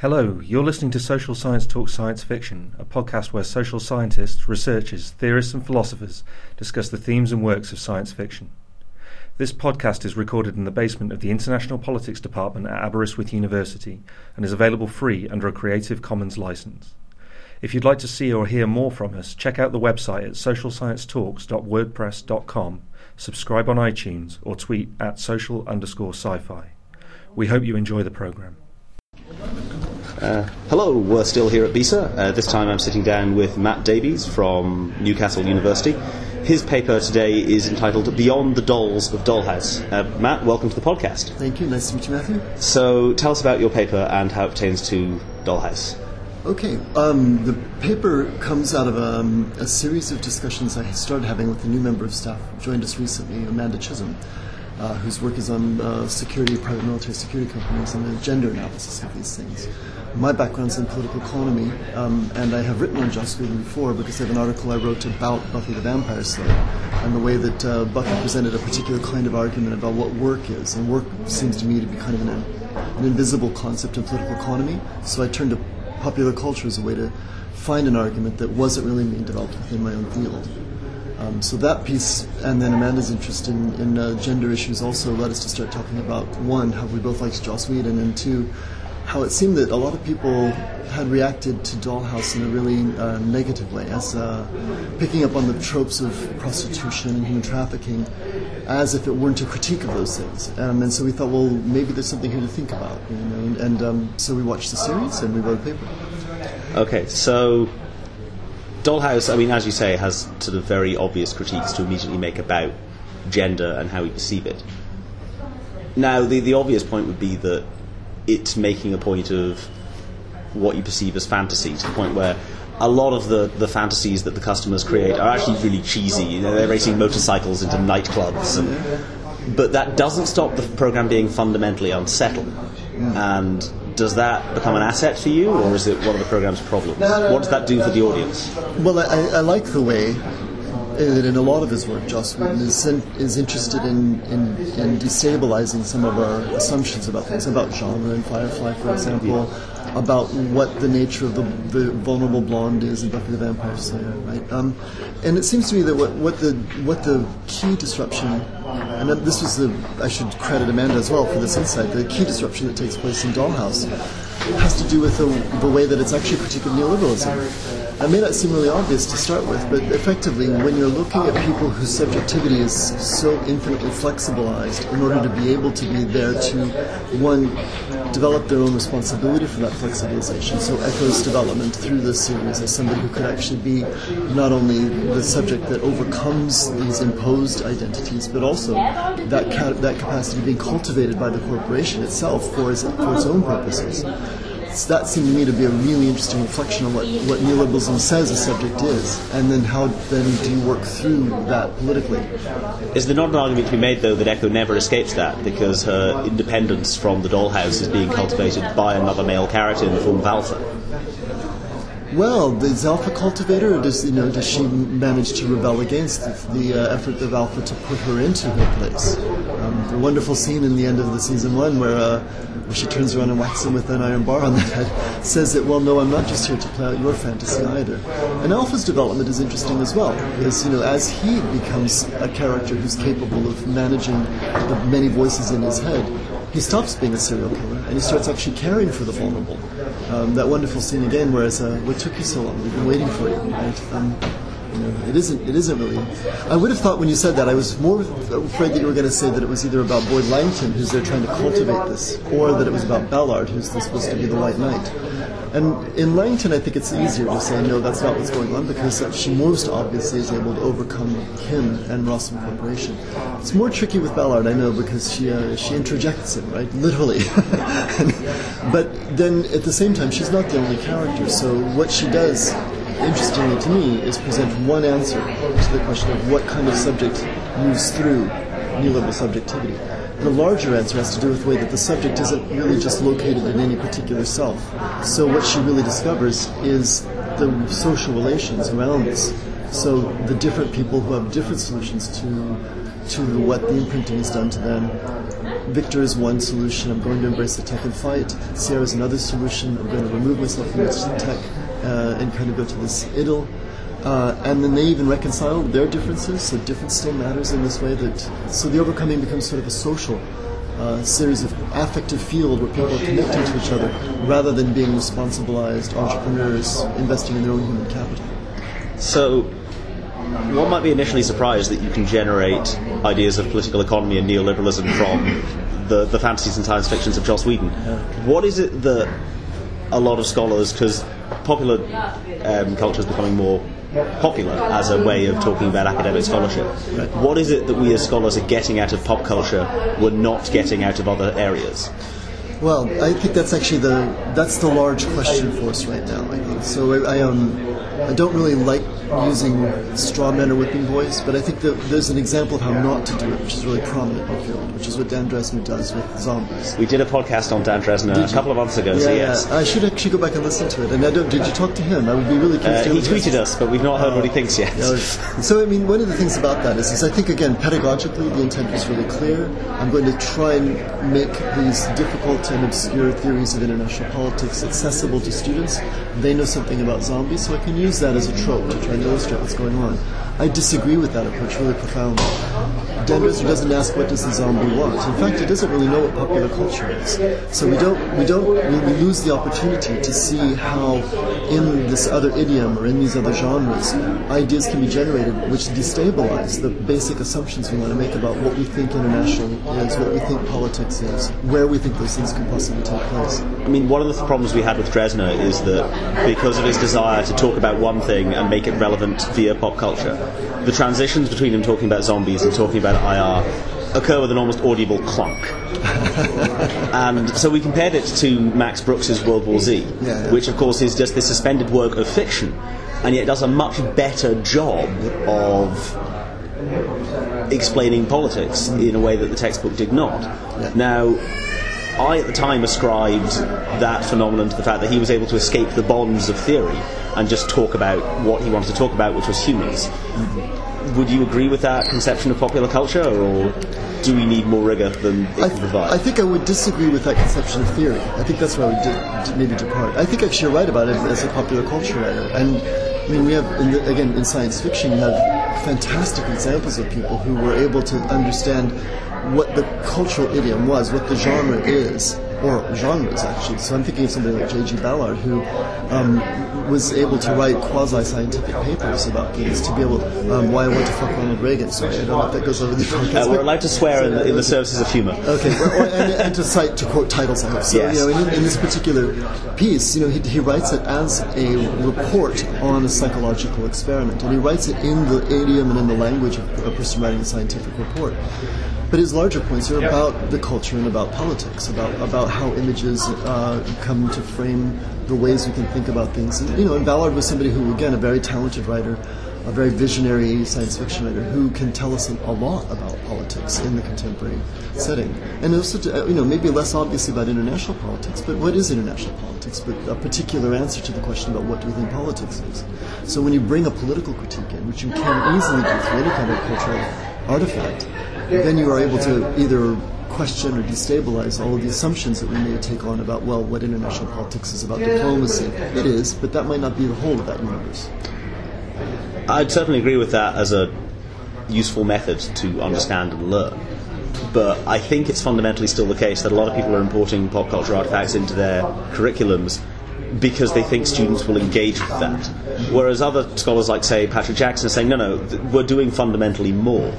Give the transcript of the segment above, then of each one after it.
Hello, you're listening to Social Science Talk Science Fiction, a podcast where social scientists, researchers, theorists, and philosophers discuss the themes and works of science fiction. This podcast is recorded in the basement of the International Politics Department at Aberystwyth University and is available free under a Creative Commons license. If you'd like to see or hear more from us, check out the website at socialsciencetalks.wordpress.com, subscribe on iTunes, or tweet at social underscore sci-fi. We hope you enjoy the program. Uh, hello, we're still here at BISA. Uh, this time I'm sitting down with Matt Davies from Newcastle University. His paper today is entitled Beyond the Dolls of Dollhouse. Uh, Matt, welcome to the podcast. Thank you. Nice to meet you, Matthew. So tell us about your paper and how it pertains to Dollhouse. Okay, um, the paper comes out of um, a series of discussions I started having with a new member of staff who joined us recently, Amanda Chisholm uh, whose work is on uh, security, private military security companies, and the gender analysis of these things. My background is in political economy, um, and I have written on Joss Whedon before because I have an article I wrote about Buffy the Vampire Slayer and the way that uh, Buffy presented a particular kind of argument about what work is. And work seems to me to be kind of an, an invisible concept in political economy. So I turned to popular culture as a way to find an argument that wasn't really being developed within my own field. Um, so that piece, and then Amanda's interest in, in uh, gender issues also led us to start talking about one, how we both liked Joss Whedon, and two, how it seemed that a lot of people had reacted to Dollhouse in a really uh, negative way, as uh, picking up on the tropes of prostitution and human trafficking, as if it weren't a critique of those things. Um, and so we thought, well, maybe there's something here to think about, you know. And, and um, so we watched the series and we wrote a paper. Okay, so Dollhouse, I mean, as you say, has sort of very obvious critiques to immediately make about gender and how we perceive it. Now, the, the obvious point would be that it's making a point of what you perceive as fantasy to the point where a lot of the, the fantasies that the customers create are actually really cheesy. You know, they're racing motorcycles into nightclubs, and, but that doesn't stop the program being fundamentally unsettled. And does that become an asset for you, or is it one of the program's problems? What does that do for the audience? Well, I, I like the way that in a lot of his work, Joss Whedon is, in, is interested in, in, in, destabilizing some of our assumptions about things, about genre and Firefly, for example, about what the nature of the, the vulnerable blonde is in Buffy the Vampire Slayer, right? Um, and it seems to me that what, what the what the key disruption, and this was the I should credit Amanda as well for this insight. The key disruption that takes place in Dollhouse has to do with the, the way that it's actually a neoliberalism. It may not seem really obvious to start with, but effectively, when you're looking at people whose subjectivity is so infinitely flexibilized, in order to be able to be there to, one, develop their own responsibility for that flexibilization. So Echo's development through this series as somebody who could actually be not only the subject that overcomes these imposed identities, but also that ca- that capacity being cultivated by the corporation itself for its, for its own purposes that seemed to me to be a really interesting reflection on what, what neoliberalism says a subject is, and then how then do you work through that politically. Is there not an argument to be made, though, that Echo never escapes that because her independence from the dollhouse is being cultivated by another male character in the form of Alpha? Well, is Alpha cultivator, or does you know does she manage to rebel against the, uh, effort of Alpha to put her into her place? Um, the wonderful scene in the end of the season one where, uh, where she turns around and whacks him with an iron bar on the head, says that well, no, I'm not just here to play out your fantasy either. And Alpha's development is interesting as well, because you know as he becomes a character who's capable of managing the many voices in his head, he stops being a serial killer and he starts actually caring for the vulnerable. Um, that wonderful scene again, where it's, uh, "What took you so long? We've been waiting for you." Right? Um, it isn't. It isn't really. I would have thought when you said that, I was more afraid that you were going to say that it was either about Boyd Langton, who's there trying to cultivate this, or that it was about Ballard, who's supposed to be the White Knight. And in Langton, I think it's easier to say, no, that's not what's going on, because she most obviously is able to overcome him and Rossum Corporation. It's more tricky with Ballard, I know, because she, uh, she interjects him, right? Literally. but then at the same time, she's not the only character, so what she does interestingly to me, is present one answer to the question of what kind of subject moves through neoliberal subjectivity. The larger answer has to do with the way that the subject isn't really just located in any particular self. So what she really discovers is the social relations around this. So the different people who have different solutions to to what the imprinting has done to them, Victor is one solution. I'm going to embrace the tech and fight. Sierra is another solution. I'm going to remove myself from the tech uh, and kind of go to this idyll. Uh, and then they even reconcile their differences, so difference still matters in this way. That so the overcoming becomes sort of a social uh, series of affective field where people are connecting to each other, rather than being responsibilized entrepreneurs investing in their own human capital. So, one might be initially surprised that you can generate ideas of political economy and neoliberalism from the, the fantasies and science fictions of Joss Whedon. What is it that a lot of scholars, because popular um, culture is becoming more popular as a way of talking about academic scholarship. What is it that we as scholars are getting out of pop culture we're not getting out of other areas? Well, I think that's actually the that's the large question for us right now. I think so. I, I um I don't really like using straw men or whipping boys, but I think that there's an example of how not to do it, which is really prominent in the field, which is what Dan Drezner does with zombies. We did a podcast on Dan Drezner a couple of months ago, yeah, so yes. Yeah. I should actually go back and listen to it. And I don't, did you talk to him? I would be really curious. Uh, to he tweeted us, but we've not heard what he thinks yet. yeah, so I mean, one of the things about that is, is I think again, pedagogically, the intent was really clear. I'm going to try and make these difficult and obscure theories of international politics accessible to students. They know something about zombies, so I can use that as a trope to try and illustrate what's going on. I disagree with that approach really profoundly. Dan Drezner doesn't ask what does the zombie want. In fact, he doesn't really know what popular culture is. So we don't we don't we, we lose the opportunity to see how in this other idiom or in these other genres ideas can be generated which destabilize the basic assumptions we want to make about what we think international is, what we think politics is, where we think those things can possibly take place. I mean, one of the problems we had with Drezner is that because of his desire to talk about one thing and make it relevant via pop culture, the transitions between him talking about zombies and talking about IR occur with an almost audible clunk. and so we compared it to Max Brooks's World War Z, yeah. which of course is just this suspended work of fiction, and yet does a much better job of explaining politics in a way that the textbook did not. Now, I at the time ascribed that phenomenon to the fact that he was able to escape the bonds of theory and just talk about what he wanted to talk about, which was humans. Would you agree with that conception of popular culture, or do we need more rigor than it I, can provide? I think I would disagree with that conception of theory. I think that's where I would di- maybe depart. I think actually you're right about it as a popular culture writer. And I mean, we have, in the, again, in science fiction, you have fantastic examples of people who were able to understand what the cultural idiom was, what the genre is, or genres actually. So I'm thinking of somebody like J.G. Ballard, who um, was able to write quasi-scientific papers about things to be able. Um, why I want to fuck Ronald Reagan. Sorry, I don't know if that goes over the podcast. Uh, we're allowed to swear in the, in the services of humour. Okay, and, and to cite to quote titles, I hope. So, Yes. you know, in, in this particular piece, you know, he, he writes it as a report on a psychological experiment, and he writes it in the idiom and in the language of a person writing a scientific report. But his larger points are about the culture and about politics, about about how images uh, come to frame the ways we can think about things. And, you know, and Ballard was somebody who, again, a very talented writer, a very visionary science fiction writer who can tell us a, lot about politics in the contemporary setting, and also, to, uh, you know, maybe less obviously about international politics. But what is international politics? But a particular answer to the question about what do we think politics is. So when you bring a political critique in, which you can easily do through any kind of cultural artifact, then you are able to either question or destabilize all of the assumptions that we may take on about, well, what international politics is about diplomacy. It is, but that might not be the whole of that universe. I'd certainly agree with that as a useful method to understand and learn. But I think it's fundamentally still the case that a lot of people are importing pop culture artifacts into their curriculums because they think students will engage with that. Whereas other scholars, like, say, Patrick Jackson, are saying, no, no, th- we're doing fundamentally more.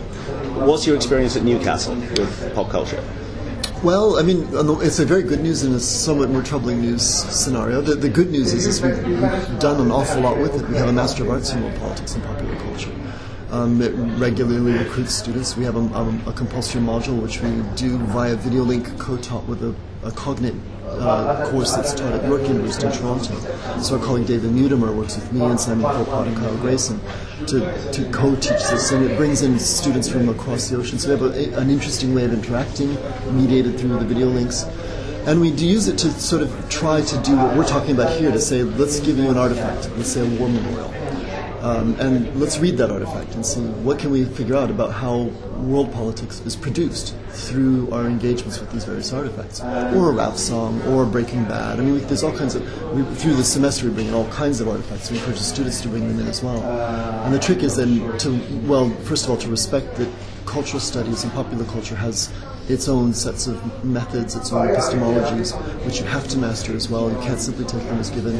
What's your experience at Newcastle with pop culture? Well, I mean, it's a very good news and a somewhat more troubling news scenario. The, the good news is, is we've, we've done an awful lot with it. We have a Master of Arts in World Politics and Popular Culture. Um, it regularly recruits students. We have a, um, a compulsory module which we do via video link, co-taught with a, a cognate uh, course that's taught at York University in Toronto. So our colleague David Mutimer works with me and Simon Philpott and Kyle Grayson to, to co-teach this, and it brings in students from across the ocean. So we have a, an interesting way of interacting, mediated through the video links. And we use it to sort of try to do what we're talking about here to say, let's give you an artifact, let's say a war memorial. Um, and let's read that artifact and see what can we figure out about how world politics is produced through our engagements with these various artifacts, or a rap song, or Breaking Bad. I mean, we, there's all kinds of we, through the semester we bring in all kinds of artifacts. We encourage the students to bring them in as well. And the trick is then to well, first of all, to respect that cultural studies and popular culture has its own sets of methods, its own epistemologies, which you have to master as well. You can't simply take them as given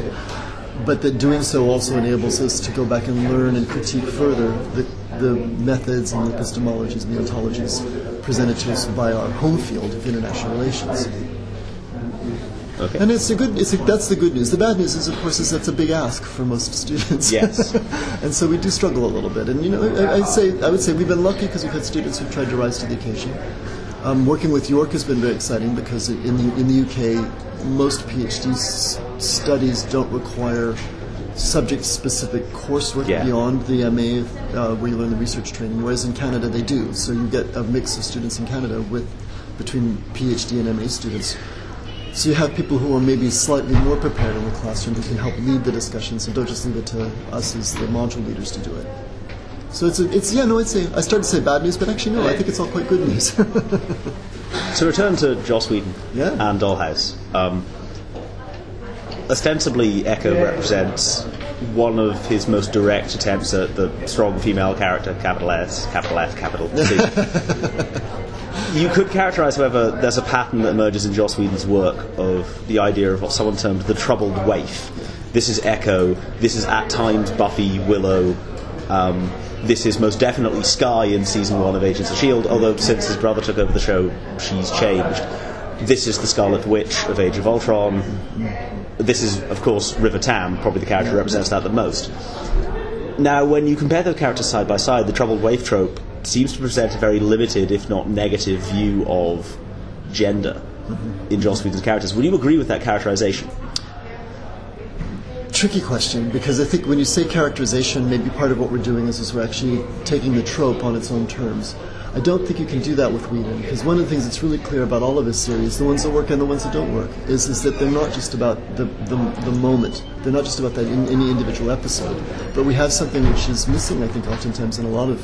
but that doing so also enables us to go back and learn and critique further the, the methods and the epistemologies and the ontologies presented to us by our home field of international relations. Okay. And it's a good. It's a, that's the good news. The bad news is, of course, is that's a big ask for most students. Yes. and so we do struggle a little bit. And you know, I, I'd say I would say we've been lucky because we've had students who've tried to rise to the occasion. Um, working with York has been very exciting because in the, in the UK, most PhD s- studies don't require subject-specific coursework Yeah. beyond the MA, uh, where you learn the research training. Whereas in Canada, they do. So you get a mix of students in Canada with between PhD and MA students. So you have people who are maybe slightly more prepared in the classroom who can help lead the discussions and don't just leave it to us as the module leaders to do it. So it's, a, it's yeah, no, I'd say, I started to say bad news, but actually, no, I think it's all quite good news. So return to Joss Whedon Yeah. and Dollhouse. Um, ostensibly, Echo represents one of his most direct attempts at the strong female character, capital S, capital F, capital C. you could characterize, however, there's a pattern that emerges in Joss Whedon's work of the idea of what someone termed the troubled waif. This is Echo, this is at times Buffy, Willow, um, this is most definitely Skye in season one of Agents of S.H.I.E.L.D., although since his brother took over the show, she's changed. This is the Scarlet Witch of Age of Ultron. This is, of course, River Tam, probably the character who represents that the most. Now, when you compare the characters side by side, the troubled waif trope seems to present a very limited, if not negative, view of gender in Joss Whedon's characters. Would you agree with that characterization? Tricky question because I think when you say characterization, maybe part of what we're doing is, is we're actually taking the trope on its own terms. I don't think you can do that with Whedon because one of the things that's really clear about all of his series, the ones that work and the ones that don't work, is, is that they're not just about the, the, the moment. They're not just about that in any individual episode. But we have something which is missing, I think, oftentimes in a lot of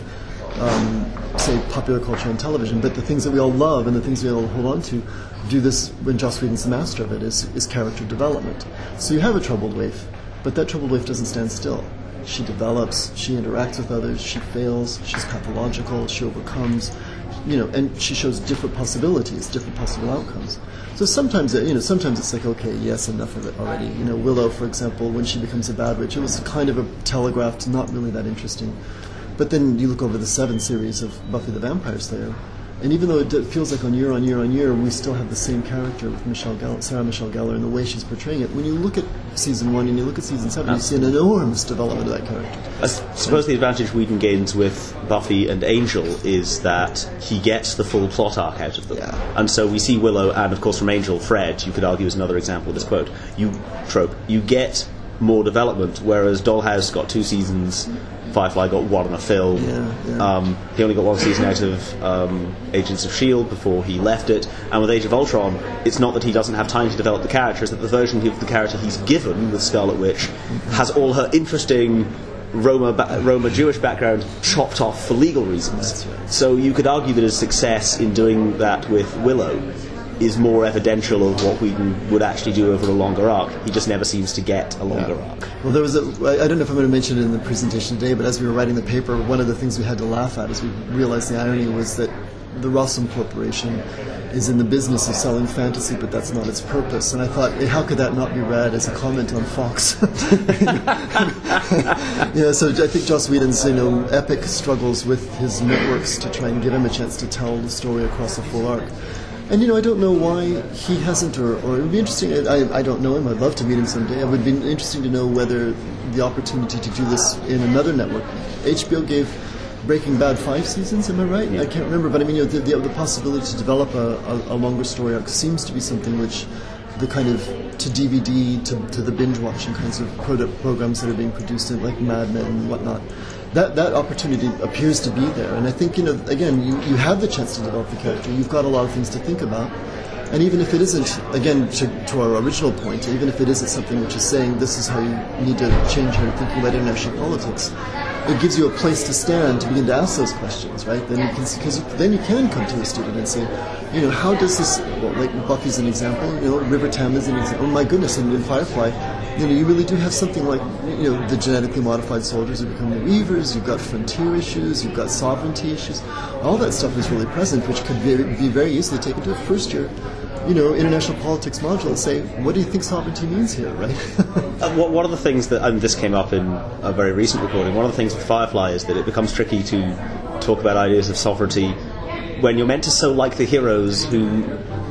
um, say popular culture and television, but the things that we all love and the things we all hold on to do this when Joss Whedon's the master of it is, is character development. So you have a troubled waif, but that troubled waif doesn't stand still. She develops, she interacts with others, she fails, she's pathological, she overcomes, you know, and she shows different possibilities, different possible outcomes. So sometimes, you know, sometimes it's like, okay, yes, enough of it already. You know, Willow, for example, when she becomes a bad witch, it was kind of a telegraphed, not really that interesting. But then you look over the seven series of Buffy the Vampire Slayer, and even though it feels like on year on year on year, we still have the same character with Michelle Gell- Sarah Michelle Gellar and the way she's portraying it. When you look at season one and you look at season seven, you see an enormous development of that character. I suppose the advantage Whedon gains with Buffy and Angel is that he gets the full plot arc out of them. Yeah. And so we see Willow, and of course from Angel, Fred, you could argue is another example of this quote. You trope. You get more development, whereas Dollhouse got two seasons, Firefly got one and a film. Yeah, yeah. Um, he only got one season out of um, Agents of S.H.I.E.L.D. before he left it. And with Age of Ultron, it's not that he doesn't have time to develop the character, it's that the version of the character he's given with Scarlet Witch has all her interesting Roma, ba- Roma Jewish background chopped off for legal reasons. Right. So you could argue that his success in doing that with Willow is more evidential of what Whedon would actually do over a longer arc. He just never seems to get a longer arc. Well, there was a. I I don't know if I'm going to mention it in the presentation today, but as we were writing the paper, one of the things we had to laugh at as we realized the irony was that the Rossum Corporation is in the business of selling fantasy, but that's not its purpose. And I thought, eh, how could that not be read as a comment on Fox? yeah, so I think Joss Whedon's you know epic struggles with his networks to try and give him a chance to tell the story across a full arc. And you know, I don't know why he hasn't, or, or it would be interesting. I, I don't know him. I'd love to meet him someday. It would be interesting to know whether the opportunity to do this in another network. HBO gave Breaking Bad five seasons. Am I right? I can't remember, but I mean, you know, the, the, the possibility to develop a, a, a longer story arc seems to be something which the kind of to DVD to, to the binge watching kinds of product programs that are being produced in like Mad Men and whatnot. That that opportunity appears to be there, and I think you know again you, you have the chance to develop the character. You've got a lot of things to think about, and even if it isn't, again, to, to, our original point, even if it isn't something which is saying this is how you need to change your thinking about international politics, it gives you a place to stand to begin to ask those questions, right? Then you can, because then you can come to a student and say, you know, how does this, well, like Buffy's an example, you know, River Tam is an example. Oh my goodness, and in Firefly, you know, you really do have something like, you know, the genetically modified soldiers who become the Reavers, you've got frontier issues, you've got sovereignty issues. All that stuff is really present, which could be, be very easily taken to a first year you know, international politics module and say, what do you think sovereignty means here, right? uh, one of the things that, and this came up in a very recent recording, one of the things with Firefly is that it becomes tricky to talk about ideas of sovereignty when you're meant to so like the heroes who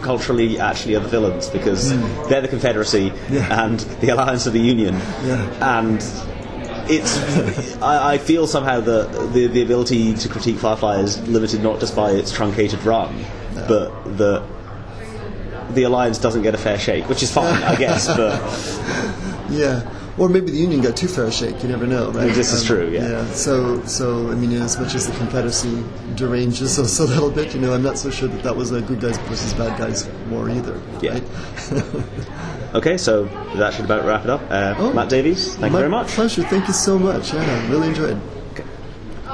culturally actually are the villains because mm. they're the Confederacy yeah. and the Alliance of the Union. Yeah. And it's I, I, feel somehow that the, the ability to critique Firefly is limited not just by its truncated run, no. but that the alliance doesn't get a fair shake, which is fine, I guess. But yeah, or maybe the union got too fair a shake. You never know, right? This um, is true. Yeah. Yeah. So, so I mean, as much as the Confederacy deranges us a little bit, you know, I'm not so sure that that was a good guys versus bad guys war either. Yeah. Right? okay, so that should about wrap it up. Uh, oh, Matt Davies, thank you very much. Pleasure. Thank you so much. Yeah, really enjoyed.